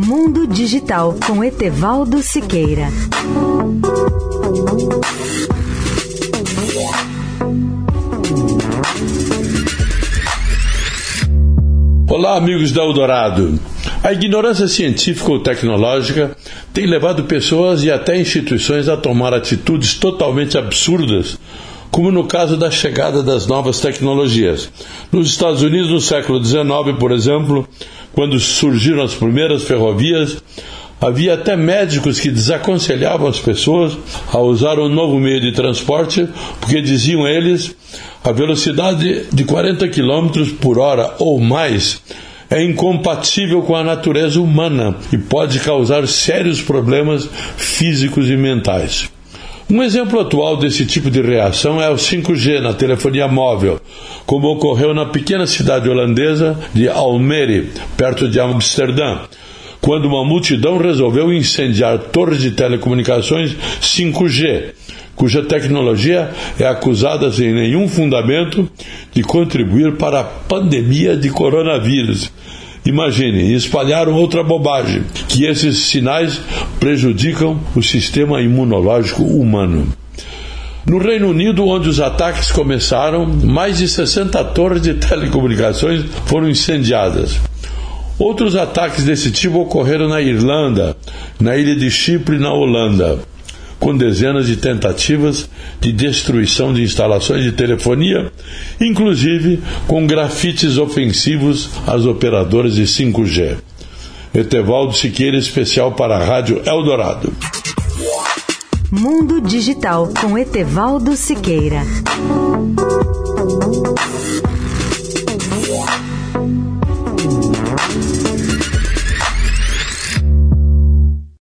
Mundo Digital com Etevaldo Siqueira. Olá, amigos da Eldorado. A ignorância científica ou tecnológica tem levado pessoas e até instituições a tomar atitudes totalmente absurdas, como no caso da chegada das novas tecnologias. Nos Estados Unidos, no século XIX, por exemplo, quando surgiram as primeiras ferrovias, havia até médicos que desaconselhavam as pessoas a usar um novo meio de transporte, porque diziam eles a velocidade de 40 km por hora ou mais é incompatível com a natureza humana e pode causar sérios problemas físicos e mentais. Um exemplo atual desse tipo de reação é o 5G na telefonia móvel, como ocorreu na pequena cidade holandesa de Almere, perto de Amsterdã, quando uma multidão resolveu incendiar torres de telecomunicações 5G, cuja tecnologia é acusada sem nenhum fundamento de contribuir para a pandemia de coronavírus. Imagine, espalharam outra bobagem, que esses sinais prejudicam o sistema imunológico humano. No Reino Unido, onde os ataques começaram, mais de 60 torres de telecomunicações foram incendiadas. Outros ataques desse tipo ocorreram na Irlanda, na ilha de Chipre e na Holanda com dezenas de tentativas de destruição de instalações de telefonia, inclusive com grafites ofensivos às operadoras de 5G. Etevaldo Siqueira, especial para a Rádio Eldorado. Mundo Digital com Etevaldo Siqueira.